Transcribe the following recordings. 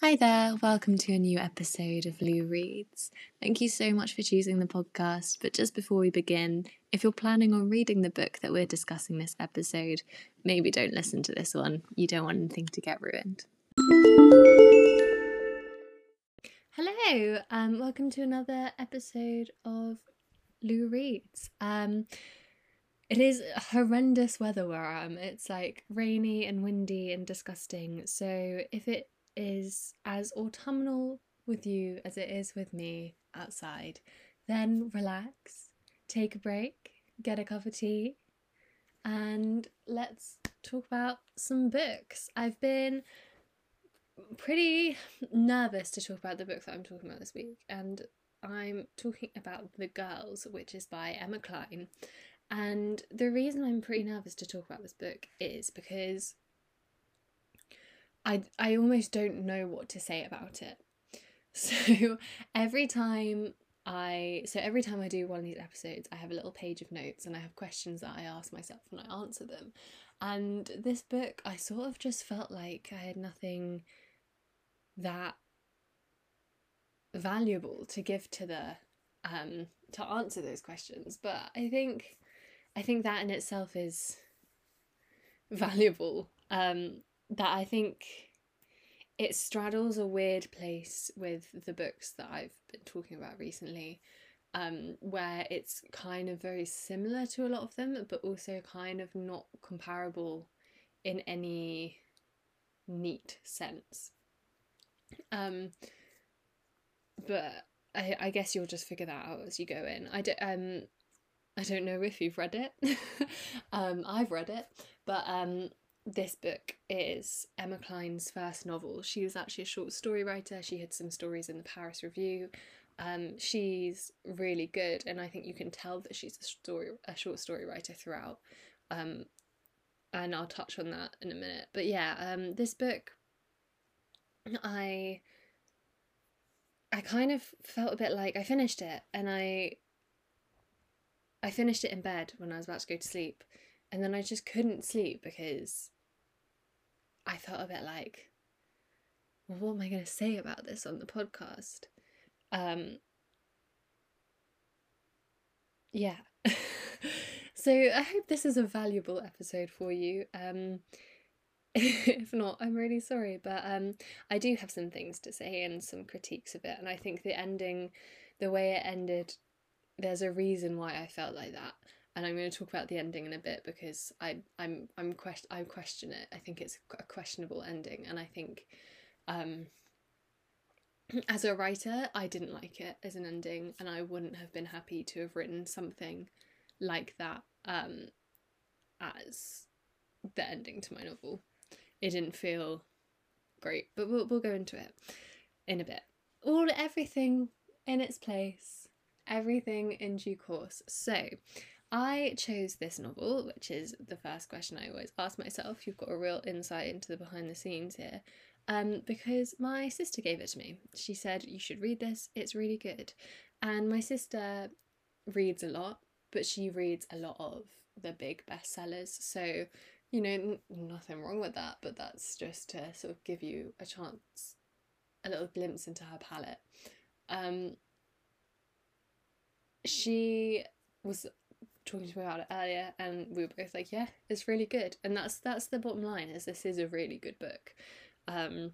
Hi there, welcome to a new episode of Lou Reads. Thank you so much for choosing the podcast. But just before we begin, if you're planning on reading the book that we're discussing this episode, maybe don't listen to this one. You don't want anything to get ruined. Hello, um, welcome to another episode of Lou Reads. Um, it is horrendous weather where I am. It's like rainy and windy and disgusting. So if it is as autumnal with you as it is with me outside, then relax, take a break, get a cup of tea, and let's talk about some books. I've been pretty nervous to talk about the book that I'm talking about this week, and I'm talking about The Girls, which is by Emma Cline. And the reason I'm pretty nervous to talk about this book is because I I almost don't know what to say about it. So every time I so every time I do one of these episodes, I have a little page of notes and I have questions that I ask myself and I answer them. And this book, I sort of just felt like I had nothing that valuable to give to the um to answer those questions. But I think I think that in itself is valuable. Um that I think it straddles a weird place with the books that I've been talking about recently, um, where it's kind of very similar to a lot of them, but also kind of not comparable in any neat sense. Um, but I, I guess you'll just figure that out as you go in. I don't um I don't know if you've read it. um, I've read it, but um, this book is Emma Cline's first novel. She was actually a short story writer. She had some stories in the Paris Review. Um, she's really good, and I think you can tell that she's a story, a short story writer throughout. Um, and I'll touch on that in a minute. But yeah, um, this book, I, I kind of felt a bit like I finished it, and I, I finished it in bed when I was about to go to sleep, and then I just couldn't sleep because I felt a bit like, well, what am I going to say about this on the podcast? Um, yeah. so I hope this is a valuable episode for you. Um, if not, I'm really sorry, but um, I do have some things to say and some critiques of it, and I think the ending, the way it ended, there's a reason why I felt like that and I'm going to talk about the ending in a bit because I I'm I'm quest I question it. I think it's a questionable ending, and I think, um, as a writer, I didn't like it as an ending, and I wouldn't have been happy to have written something like that um, as the ending to my novel. It didn't feel great, but we'll we'll go into it in a bit. All everything in its place, everything in due course. So, I chose this novel, which is the first question I always ask myself. You've got a real insight into the behind the scenes here. Um, because my sister gave it to me. She said, You should read this, it's really good. And my sister reads a lot, but she reads a lot of the big bestsellers. So, you know, n- nothing wrong with that, but that's just to sort of give you a chance, a little glimpse into her palette. Um, she was talking to me about it earlier and we were both like yeah it's really good and that's that's the bottom line is this is a really good book um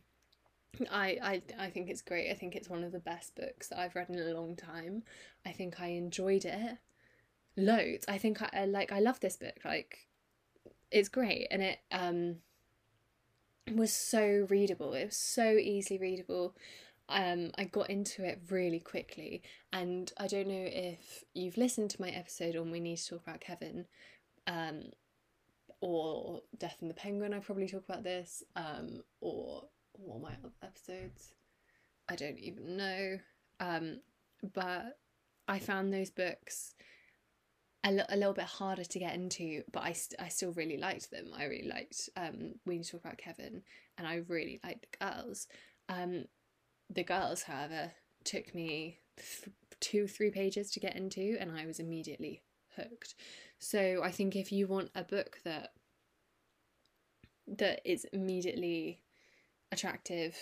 I, I I think it's great. I think it's one of the best books that I've read in a long time. I think I enjoyed it loads. I think I like I love this book. Like it's great and it um was so readable. It was so easily readable um, I got into it really quickly. And I don't know if you've listened to my episode on We Need to Talk About Kevin um, or Death and the Penguin. I probably talk about this um, or all my other episodes. I don't even know. Um, but I found those books a, l- a little bit harder to get into, but I, st- I still really liked them. I really liked um, We Need to Talk About Kevin and I really liked The Girls. Um, the girls, however, took me th- two, three pages to get into, and I was immediately hooked. So I think if you want a book that that is immediately attractive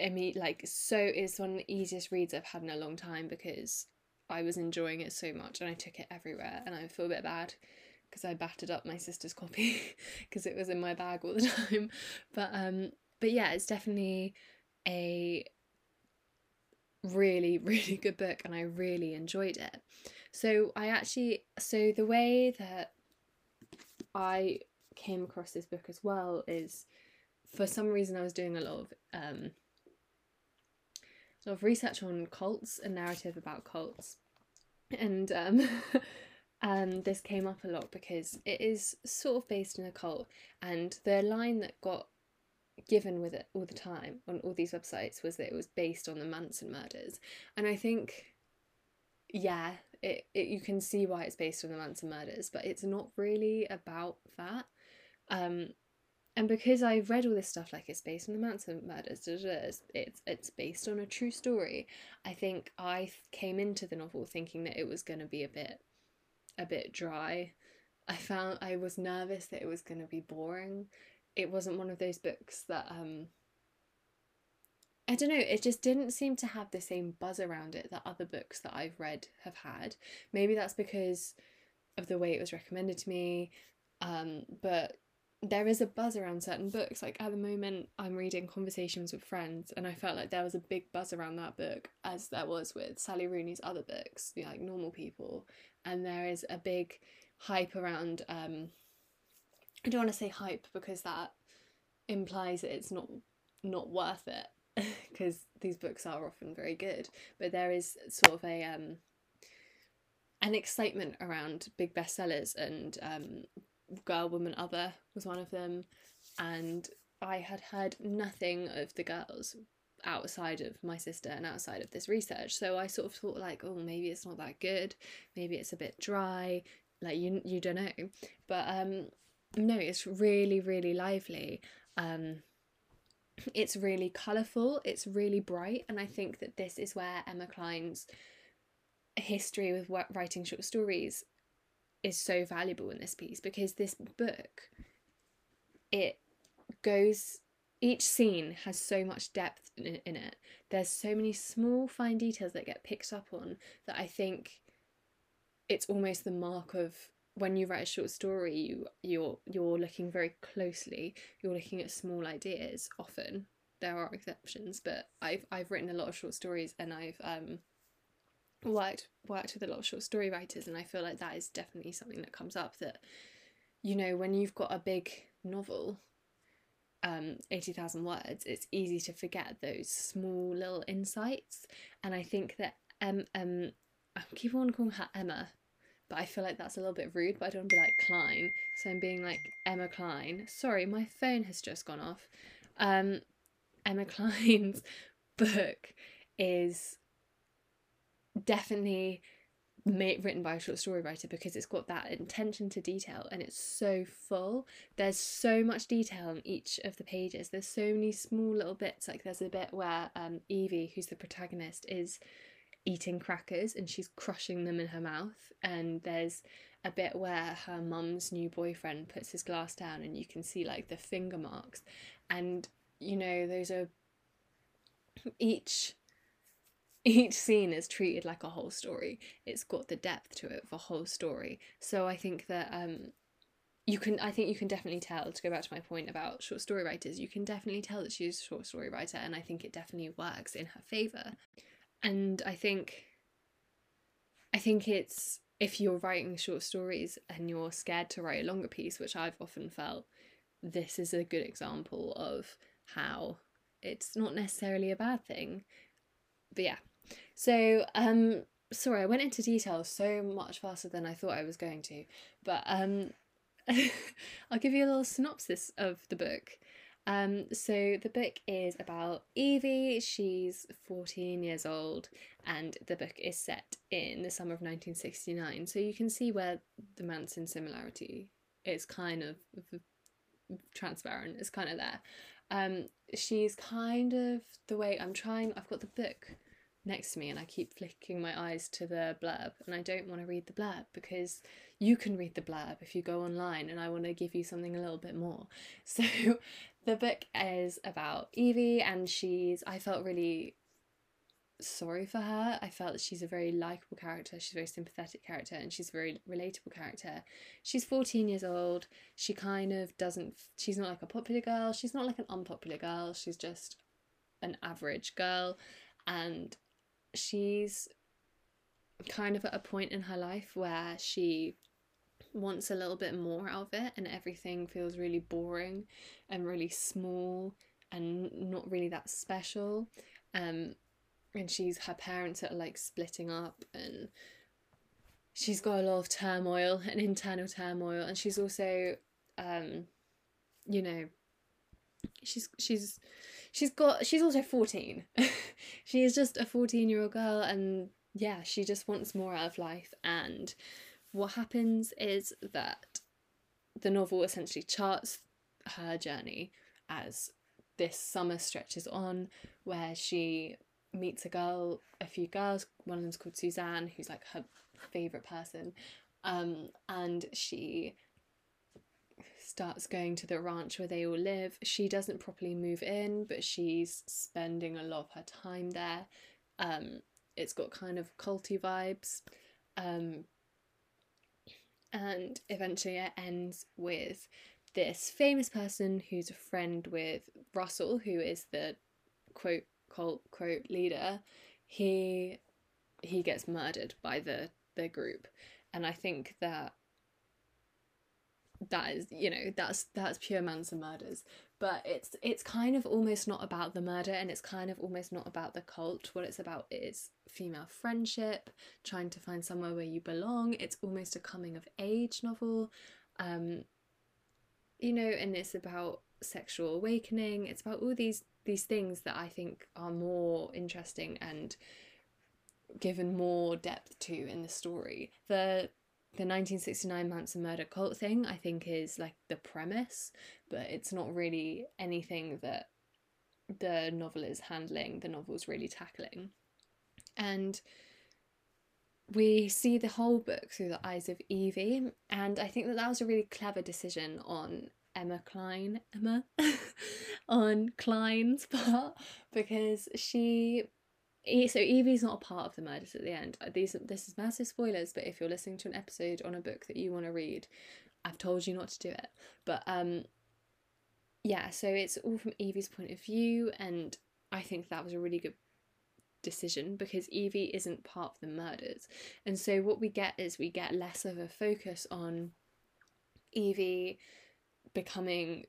I mean, like, so it's one of the easiest reads I've had in a long time because I was enjoying it so much and I took it everywhere and I feel a bit bad because I battered up my sister's copy because it was in my bag all the time. But um but yeah, it's definitely a really really good book and I really enjoyed it. So I actually so the way that I came across this book as well is for some reason I was doing a lot of um a lot of research on cults and narrative about cults. And um um this came up a lot because it is sort of based in a cult and the line that got given with it all the time on all these websites was that it was based on the Manson murders. And I think yeah, it, it you can see why it's based on the Manson murders, but it's not really about that. Um, and because I've read all this stuff, like it's based on the Manson murders, it's it's based on a true story. I think I came into the novel thinking that it was going to be a bit, a bit dry. I found I was nervous that it was going to be boring. It wasn't one of those books that um. I don't know, it just didn't seem to have the same buzz around it that other books that I've read have had. Maybe that's because of the way it was recommended to me. Um, but there is a buzz around certain books. Like at the moment, I'm reading Conversations with Friends, and I felt like there was a big buzz around that book, as there was with Sally Rooney's other books, like Normal People. And there is a big hype around. Um, I don't want to say hype because that implies that it's not not worth it, because these books are often very good. But there is sort of a um, an excitement around big bestsellers and um, Girl, Woman, Other was one of them, and I had heard nothing of the girls outside of my sister and outside of this research. So I sort of thought like, oh, maybe it's not that good, maybe it's a bit dry, like you you don't know. But um no, it's really really lively. Um it's really colourful, it's really bright, and I think that this is where Emma Cline's history with writing short stories is so valuable in this piece because this book it goes each scene has so much depth in, in it there's so many small fine details that get picked up on that i think it's almost the mark of when you write a short story you you're you're looking very closely. You're looking at small ideas. Often there are exceptions but i've i've written a lot of short stories and i've um worked worked with a lot of short story writers and I feel like that is definitely something that comes up that you know when you've got a big novel um 80,000 words it's easy to forget those small little insights. And I think that um um I keep on calling her Emma but I feel like that's a little bit rude but I don't want to be like Cline. so I'm being like Emma Cline. sorry my phone has just gone off um Emma Cline's book is definitely made, written by a short story writer because it's got that attention to detail and it's so full. There's so much detail on each of the pages. There's so many small little bits. Like there's a bit where um, Evie, who's the protagonist, is eating crackers and she's crushing them in her mouth. And there's a bit where her mum's new boyfriend puts his glass down and you can see like the finger marks. And you know, those are each each scene is treated like a whole story. It's got the depth to it of a whole story. So I think that um you can I think you can definitely tell to go back to my point about short story writers, you can definitely tell that she's a short story writer and I think it definitely works in her favor. And I think I think it's if you're writing short stories and you're scared to write a longer piece, which I've often felt, this is a good example of how it's not necessarily a bad thing. But yeah, so, um, sorry, I went into detail so much faster than I thought I was going to, but um, I'll give you a little synopsis of the book. Um, so the book is about Evie. She's 14 years old, and the book is set in the summer of 1969. So you can see where the Manson similarity is kind of transparent. It's kind of there. Um, she's kind of the way I'm trying. I've got the book next to me and I keep flicking my eyes to the blurb and I don't want to read the blurb because you can read the blurb if you go online and I want to give you something a little bit more. So the book is about Evie and she's I felt really sorry for her. I felt she's a very likable character, she's a very sympathetic character, and she's a very relatable character. She's 14 years old. She kind of doesn't, she's not like a popular girl, she's not like an unpopular girl, she's just an average girl. And she's kind of at a point in her life where she wants a little bit more out of it, and everything feels really boring and really small and not really that special. Um, and she's her parents are like splitting up and she's got a lot of turmoil and internal turmoil and she's also um you know she's she's she's got she's also 14 she is just a 14 year old girl and yeah she just wants more out of life and what happens is that the novel essentially charts her journey as this summer stretches on where she meets a girl, a few girls. One of them's called Suzanne, who's like her favorite person, um, and she starts going to the ranch where they all live. She doesn't properly move in, but she's spending a lot of her time there. Um, it's got kind of culty vibes. Um, and eventually it ends with this famous person who's a friend with Russell, who is the quote cult quote leader, he he gets murdered by the the group, and I think that that is you know that's that's pure Manson murders but it's it's kind of almost not about the murder and it's kind of almost not about the cult. What it's about is female friendship trying to find somewhere where you belong. It's almost a coming of age novel. Um you know and it's about sexual awakening. It's about all these these things that I think are more interesting and given more depth to in the story. The the 1969 Manson murder cult thing I think is like the premise, but it's not really anything that the novel is handling, the novel's really tackling. And we see the whole book through the eyes of Evie, and I think that that was a really clever decision on Emma Cline, Emma, on Cline's part because she. So Evie's not a part of the murders at the end. Uh, these this is massive spoilers, but if you're listening to an episode on a book that you want to read, I've told you not to do it. But um, yeah. So it's all from Evie's point of view, and I think that was a really good decision because Evie isn't part of the murders. And so what we get is we get less of a focus on Evie becoming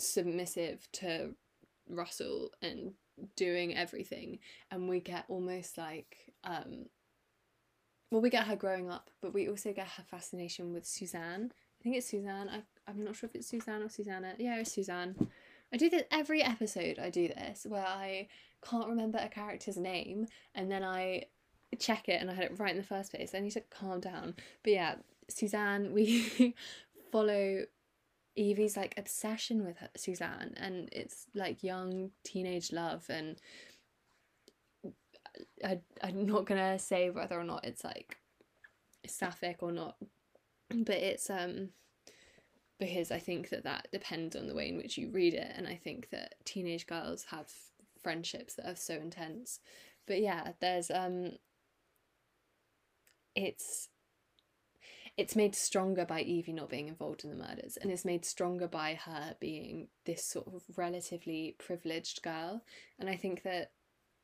submissive to Russell and doing everything and we get almost like um well we get her growing up but we also get her fascination with Suzanne. I think it's Suzanne. I, I'm not sure if it's Suzanne or Susanna. Yeah it's Suzanne. I do this every episode I do this where I can't remember a character's name and then I check it and I had it right in the first place. I need to calm down. But yeah Suzanne we follow Evie's like obsession with her, Suzanne, and it's like young teenage love, and I I'm not gonna say whether or not it's like sapphic or not, but it's um because I think that that depends on the way in which you read it, and I think that teenage girls have friendships that are so intense, but yeah, there's um it's it's made stronger by Evie not being involved in the murders, and it's made stronger by her being this sort of relatively privileged girl. And I think that,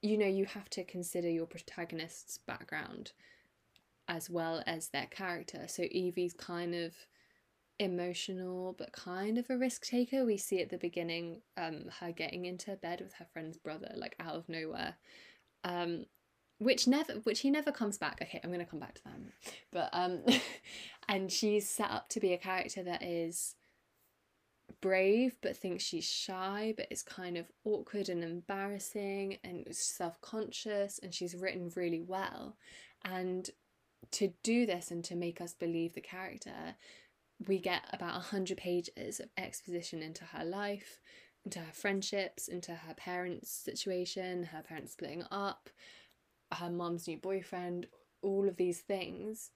you know, you have to consider your protagonist's background as well as their character. So Evie's kind of emotional but kind of a risk taker. We see at the beginning um her getting into bed with her friend's brother like out of nowhere. Um which never which he never comes back. Okay i'm going to come back to that but um and she's set up to be a character that is brave but thinks she's shy but is kind of awkward and embarrassing and self-conscious and she's written really well. And to do this and to make us believe the character we get about 100 pages of exposition into her life into her friendships into her parents situation her parents splitting up her mum's new boyfriend, all of these things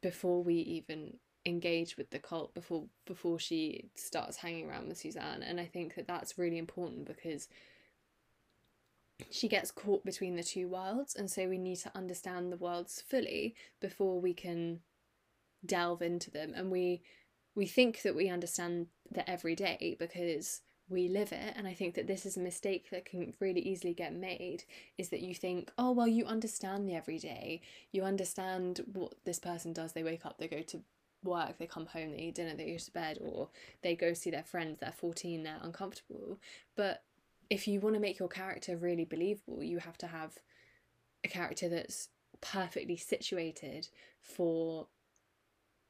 before we even engage with the cult before before she starts hanging around with Suzanne. And I think that that's really important because she gets caught between the two worlds. And so we need to understand the worlds fully before we can delve into them. And we we think that we understand the everyday because we live it and i think that this is a mistake that can really easily get made is that you think oh well you understand the everyday. You understand what this person does. They wake up they go to work they come home they eat dinner they go to bed or they go see their friends they're 14 they're uncomfortable. But if you want to make your character really believable you have to have a character that's perfectly situated for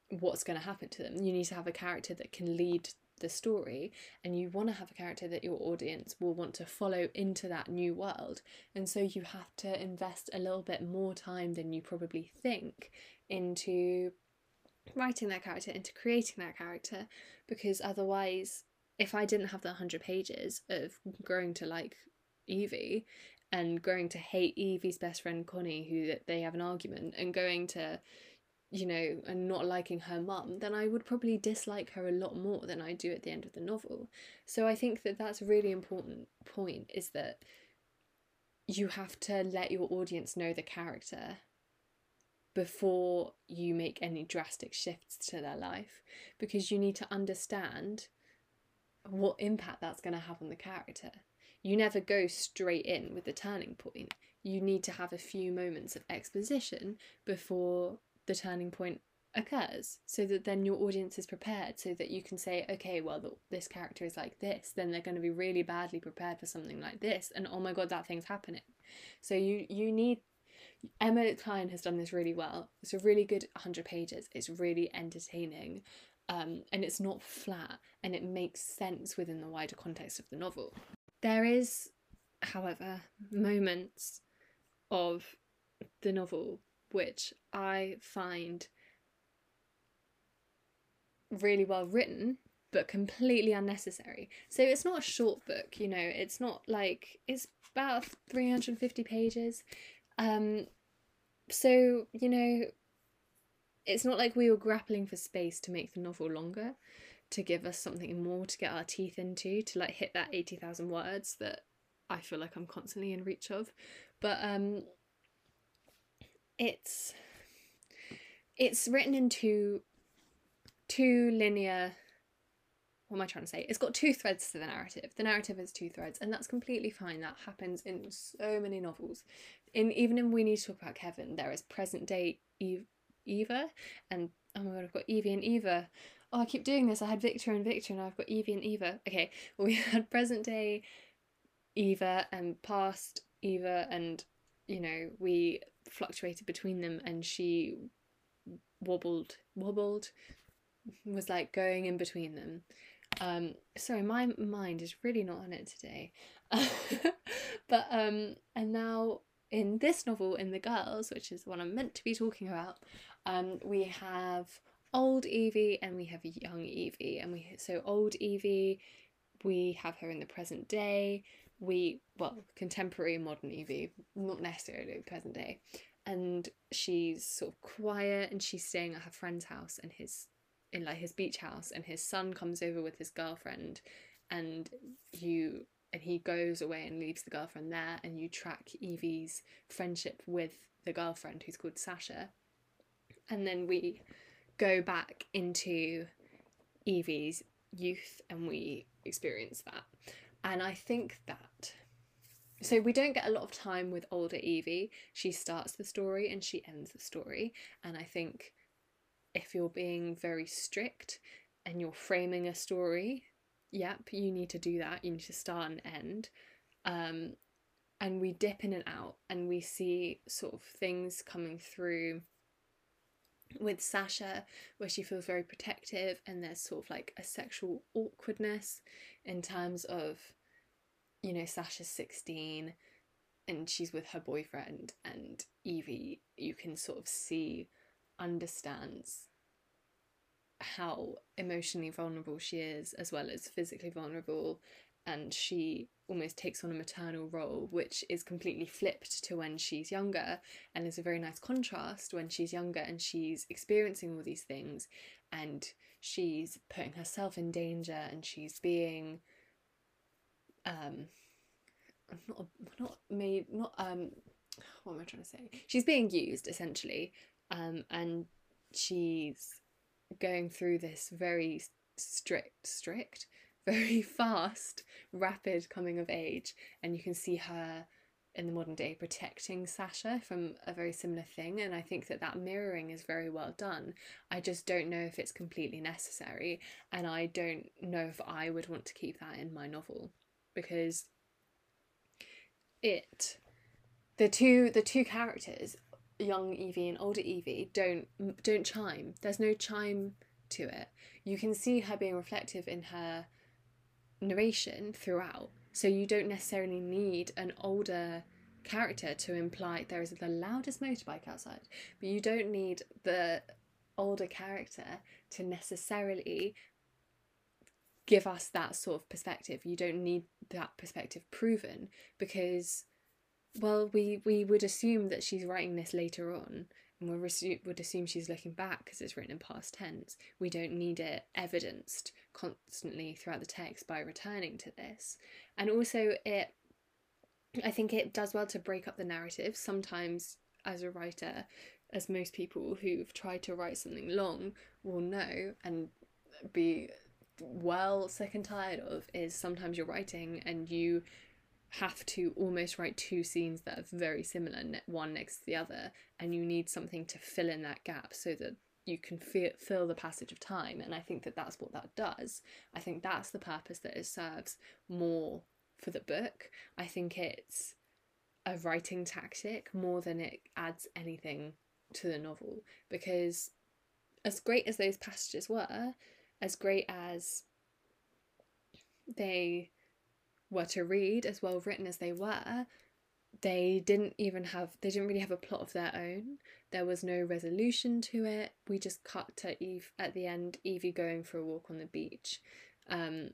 what's going to happen to them. You need to have a character that can lead the story and you want to have a character that your audience will want to follow into that new world. And so you have to invest a little bit more time than you probably think into writing that character into creating that character because otherwise if I didn't have the 100 pages of growing to like Evie and growing to hate Evie's best friend Connie who they have an argument and going to you know, and not liking her mum, then I would probably dislike her a lot more than I do at the end of the novel. So I think that that's a really important point is that you have to let your audience know the character before you make any drastic shifts to their life because you need to understand what impact that's going to have on the character. You never go straight in with the turning point. You need to have a few moments of exposition before the turning point occurs so that then your audience is prepared so that you can say okay well this character is like this then they're going to be really badly prepared for something like this and oh my god that thing's happening. So you you need Emma Cline has done this really well. It's a really good 100 pages. It's really entertaining um, and it's not flat and it makes sense within the wider context of the novel. There is however moments of the novel which I find really well written but completely unnecessary. So it's not a short book, you know, it's not like it's about 350 pages. Um so, you know, it's not like we were grappling for space to make the novel longer, to give us something more to get our teeth into, to like hit that 80,000 words that I feel like I'm constantly in reach of. But um it's it's written in two two linear what am I trying to say? It's got two threads to the narrative. The narrative has two threads, and that's completely fine. That happens in so many novels. In even in We Need to Talk About Kevin, there is present day Eve, Eva, and oh my god, I've got Evie and Eva. Oh, I keep doing this. I had Victor and Victor, and I've got Evie and Eva. Okay, well, we had present day Eva and past Eva, and you know we fluctuated between them and she wobbled wobbled was like going in between them. Um sorry my mind is really not on it today. But um and now in this novel in the girls which is what i'm meant to be talking about um we have old evie and we have young evie. And we so old evie we have her in the present day we well contemporary modern Evie, not necessarily present day, and she's sort of quiet and she's staying at her friend's house and his in like his beach house and his son comes over with his girlfriend and you and he goes away and leaves the girlfriend there and you track Evie's friendship with the girlfriend who's called Sasha. And then we go back into Evie's youth and we experience that. And I think that so we don't get a lot of time with older Evie. She starts the story and she ends the story. And I think if you're being very strict and you're framing a story, yep, you need to do that. You need to start and end. Um, and we dip in and out and we see sort of things coming through with Sasha, where she feels very protective, and there's sort of like a sexual awkwardness in terms of, you know, Sasha's 16 and she's with her boyfriend, and Evie, you can sort of see, understands how emotionally vulnerable she is, as well as physically vulnerable, and she almost takes on a maternal role, which is completely flipped to when she's younger, and is a very nice contrast when she's younger and she's experiencing all these things, and she's putting herself in danger, and she's being, um, not not made not um, what am I trying to say? She's being used essentially, um, and she's going through this very strict strict very fast, rapid coming of age, and you can see her in the modern day protecting Sasha from a very similar thing and I think that that mirroring is very well done. I just don't know if it's completely necessary and I don't know if I would want to keep that in my novel because it the two the two characters young Evie and older Evie don't don't chime. There's no chime to it. You can see her being reflective in her narration throughout. So you don't necessarily need an older character to imply there is the loudest motorbike outside, but you don't need the older character to necessarily give us that sort of perspective. You don't need that perspective proven because well we we would assume that she's writing this later on and we would assume she's looking back because it's written in past tense. We don't need it evidenced constantly throughout the text by returning to this. And also, it, I think it does well to break up the narrative. Sometimes, as a writer, as most people who've tried to write something long will know and be well sick and tired of, is sometimes you're writing and you have to almost write two scenes that are very similar, one next to the other, and you need something to fill in that gap so that you can feel, fill the passage of time. And I think that that's what that does. I think that's the purpose that it serves more for the book. I think it's a writing tactic more than it adds anything to the novel because as great as those passages were, as great as they were to read, as well written as they were, they didn't even have they didn't really have a plot of their own. There was no resolution to it. We just cut to Eve at the end, Evie going for a walk on the beach. Um,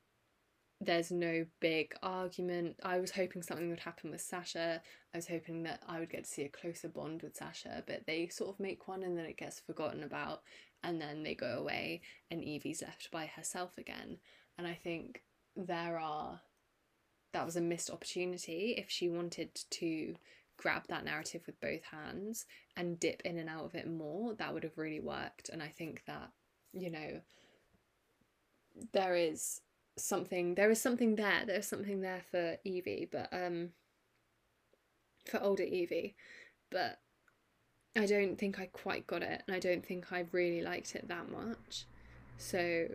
there's no big argument. I was hoping something would happen with Sasha. I was hoping that I would get to see a closer bond with Sasha, but they sort of make one and then it gets forgotten about, and then they go away, and Evie's left by herself again. And I think there are that was a missed opportunity if she wanted to grab that narrative with both hands and dip in and out of it more that would have really worked and i think that you know there is something there is something there there's something there for evie but um for older evie but i don't think i quite got it and i don't think i really liked it that much so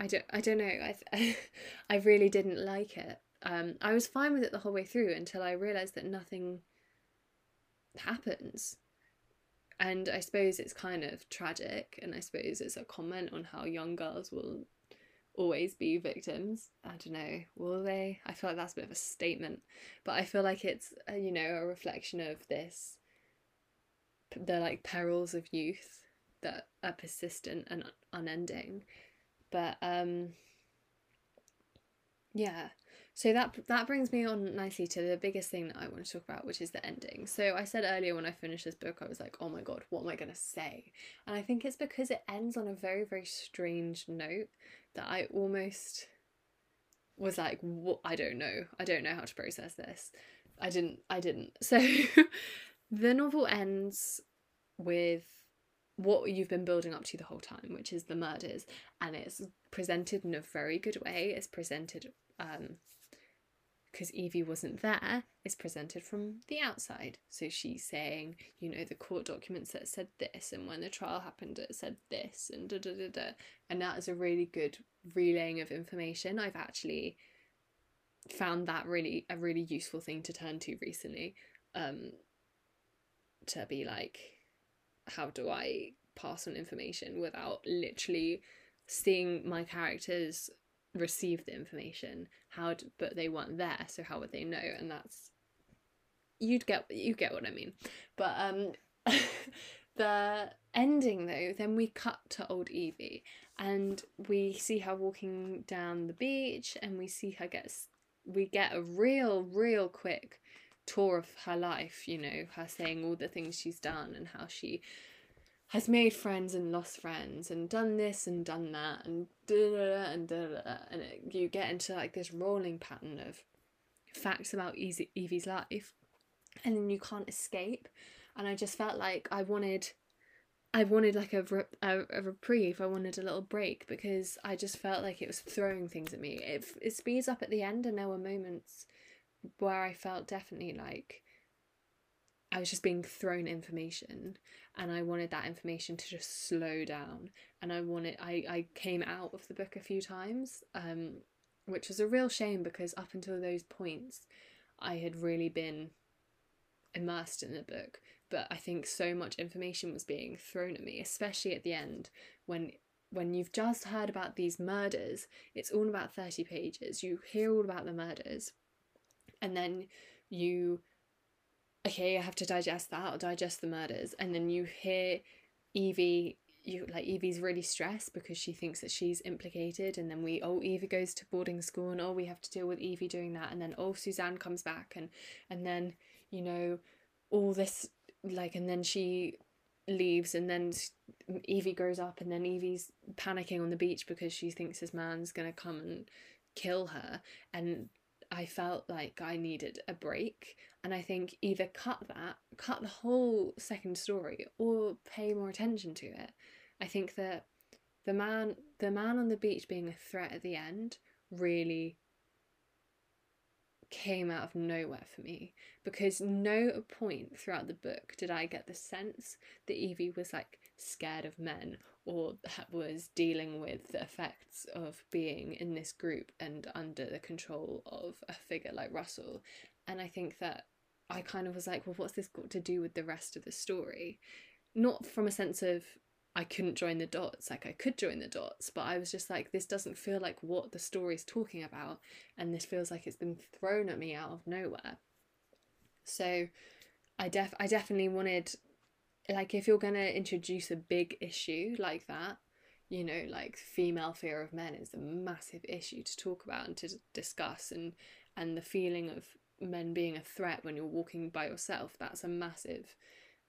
i don't i don't know i i really didn't like it um, I was fine with it the whole way through until I realised that nothing happens. And I suppose it's kind of tragic, and I suppose it's a comment on how young girls will always be victims. I don't know, will they? I feel like that's a bit of a statement, but I feel like it's, a, uh, you know, a reflection of this the like perils of youth that are persistent and unending. But um yeah, so that that brings me on nicely to the biggest thing that I want to talk about, which is the ending. So I said earlier when I finished this book, I was like, "Oh my god, what am I gonna say?" And I think it's because it ends on a very very strange note that I almost was like, "What? I don't know. I don't know how to process this." I didn't. I didn't. So the novel ends with what you've been building up to the whole time, which is the murders, and it's presented in a very good way. It's presented um, because Evie wasn't there, is presented from the outside. So she's saying, you know, the court documents that said this, and when the trial happened, it said this, and da da da da. And that is a really good relaying of information. I've actually found that really a really useful thing to turn to recently. Um, to be like, how do I pass on information without literally seeing my characters receive the information how d- but they weren't there so how would they know? And that's you'd get you get what i mean. But um the ending though then we cut to old evie and we see her walking down the beach and we see her get we get a real, real quick tour of her life, you know, her saying all the things she's done and how she has made friends and lost friends and done this and done that and da da and da da and it, you get into like this rolling pattern of facts about easy Evie's life and then you can't escape and I just felt like I wanted I wanted like a, a, a reprieve. I wanted a little break because I just felt like it was throwing things at me. It, it speeds up at the end, and there were moments where I felt definitely like I was just being thrown information, and I wanted that information to just slow down. And I wanted I I came out of the book a few times, um, which was a real shame because up until those points, I had really been immersed in the book but I think so much information was being thrown at me, especially at the end when when you've just heard about these murders, it's all about 30 pages. You hear all about the murders, and then you, okay, I have to digest that, I'll digest the murders, and then you hear Evie, you like Evie's really stressed because she thinks that she's implicated, and then we, oh, Evie goes to boarding school, and oh, we have to deal with Evie doing that, and then oh, Suzanne comes back, and and then you know all this like and then she leaves and then Evie grows up and then Evie's panicking on the beach because she thinks his man's going to come and kill her and I felt like I needed a break and I think either cut that cut the whole second story or pay more attention to it. I think that the man the man on the beach being a threat at the end really came out of nowhere for me because no point throughout the book did I get the sense that Evie was like scared of men or was dealing with the effects of being in this group and under the control of a figure like Russell. And I think that I kind of was like, well, what's this got to do with the rest of the story? Not from a sense of I couldn't join the dots. Like I could join the dots, but I was just like, this doesn't feel like what the story's talking about, and this feels like it's been thrown at me out of nowhere. So, I def I definitely wanted, like, if you're gonna introduce a big issue like that, you know, like female fear of men is a massive issue to talk about and to discuss, and and the feeling of men being a threat when you're walking by yourself. That's a massive,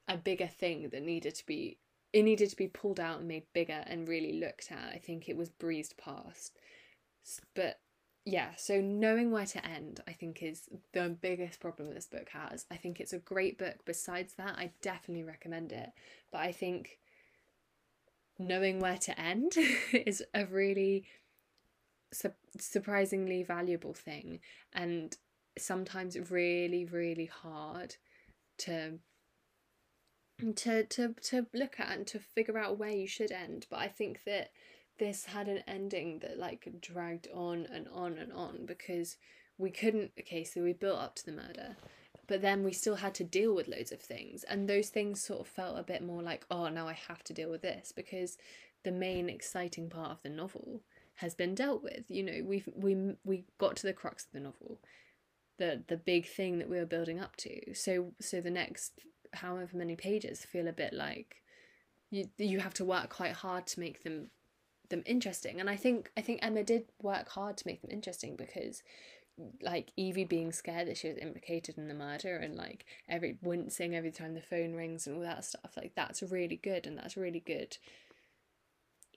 a bigger thing that needed to be it needed to be pulled out and made bigger and really looked at. I think it was breezed past. But yeah, so knowing where to end, I think, is the biggest problem this book has. I think it's a great book. Besides that, I definitely recommend it. But I think knowing where to end is a really su- surprisingly valuable thing and sometimes really, really hard to to to to look at and to figure out where you should end but i think that this had an ending that like dragged on and on and on because we couldn't okay so we built up to the murder but then we still had to deal with loads of things. And those things sort of felt a bit more like oh now i have to deal with this because the main exciting part of the novel has been dealt with. You know we've we we got to the crux of the novel the the big thing that we were building up to. So so the next however many pages feel a bit like you you have to work quite hard to make them them interesting. And i think i think emma did work hard to make them interesting because like evie being scared that she was implicated in the murder and like every wincing every time the phone rings and all that stuff like that's really good and that's really good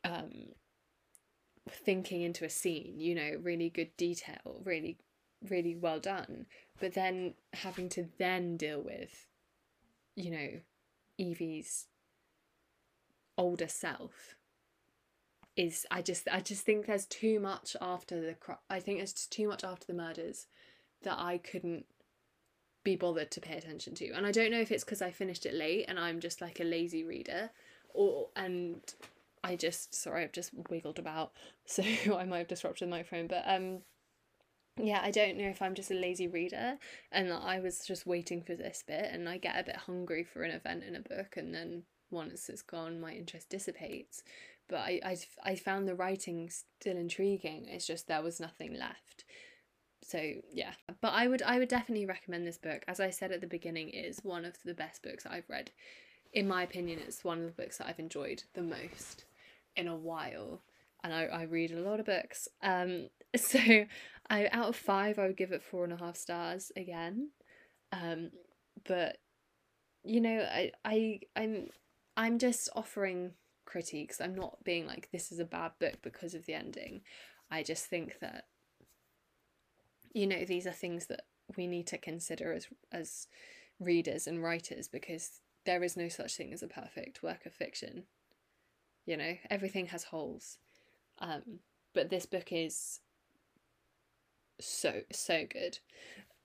um thinking into a scene you know really good detail really really well done. But then having to then deal with you know, Evie's older self is I just I just think there's too much after the I think there's too much after the murders that I couldn't be bothered to pay attention to. And I don't know if it's because I finished it late and I'm just like a lazy reader or and I just sorry I've just wiggled about so I might have disrupted my phone but um yeah, I don't know if I'm just a lazy reader and I was just waiting for this bit and I get a bit hungry for an event in a book and then once it's gone my interest dissipates. But I, I, I found the writing still intriguing. It's just there was nothing left. So yeah. But I would I would definitely recommend this book. As I said at the beginning, it is one of the best books I've read. In my opinion, it's one of the books that I've enjoyed the most in a while and I, I read a lot of books. Um, so I out of five, I would give it four and a half stars again. Um, but you know, I I I'm I'm just offering critiques. I'm not being like this is a bad book because of the ending. I just think that you know these are things that we need to consider as as readers and writers because there is no such thing as a perfect work of fiction. You know, everything has holes. Um, but this book is so so good.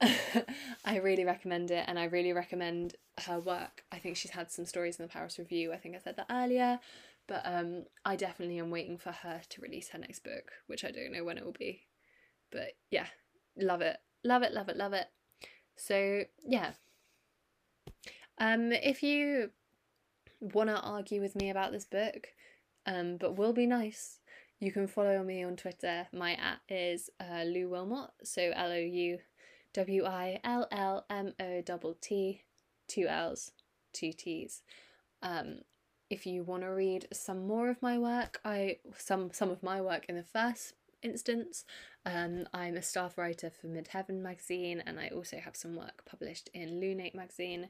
I really recommend it and I really recommend her work. I think she's had some stories in the Paris Review. I think I said that earlier, but um I definitely am waiting for her to release her next book, which I don't know when it will be. But yeah, love it. Love it, love it, love it. So, yeah. Um if you want to argue with me about this book, um but will be nice, you can follow me on Twitter. My at is uh, Lou Willmott, so L O U W I L L M O T T, two L's, two T's. Um, if you want to read some more of my work, I some some of my work in the first instance, um, I'm a staff writer for Midheaven magazine, and I also have some work published in Lunate magazine.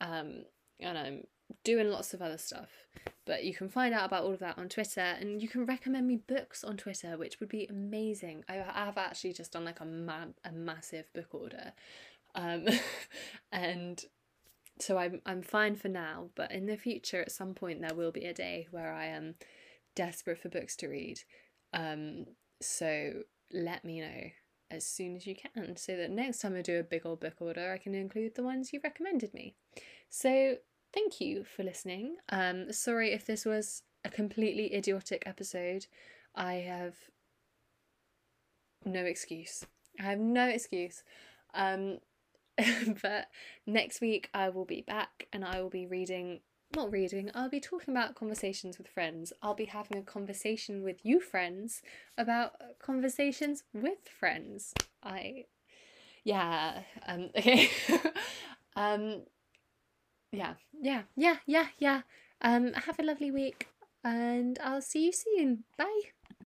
Um, and I'm doing lots of other stuff. But you can find out about all of that on Twitter and you can recommend me books on Twitter, which would be amazing. I have actually just done like a, ma- a massive book order. Um, and so I'm I'm fine for now, but in the future at some point there will be a day where I am desperate for books to read. Um, so let me know as soon as you can so that next time I do a big old book order I can include the ones you recommended me. So thank you for listening. Um, sorry if this was a completely idiotic episode. I have no excuse. I have no excuse. Um, but next week I will be back and I will be reading, not reading, I'll be talking about conversations with friends. I'll be having a conversation with you, friends, about conversations with friends. I, yeah, um, okay. um, yeah, yeah, yeah, yeah, yeah. Um, have a lovely week and I'll see you soon. Bye.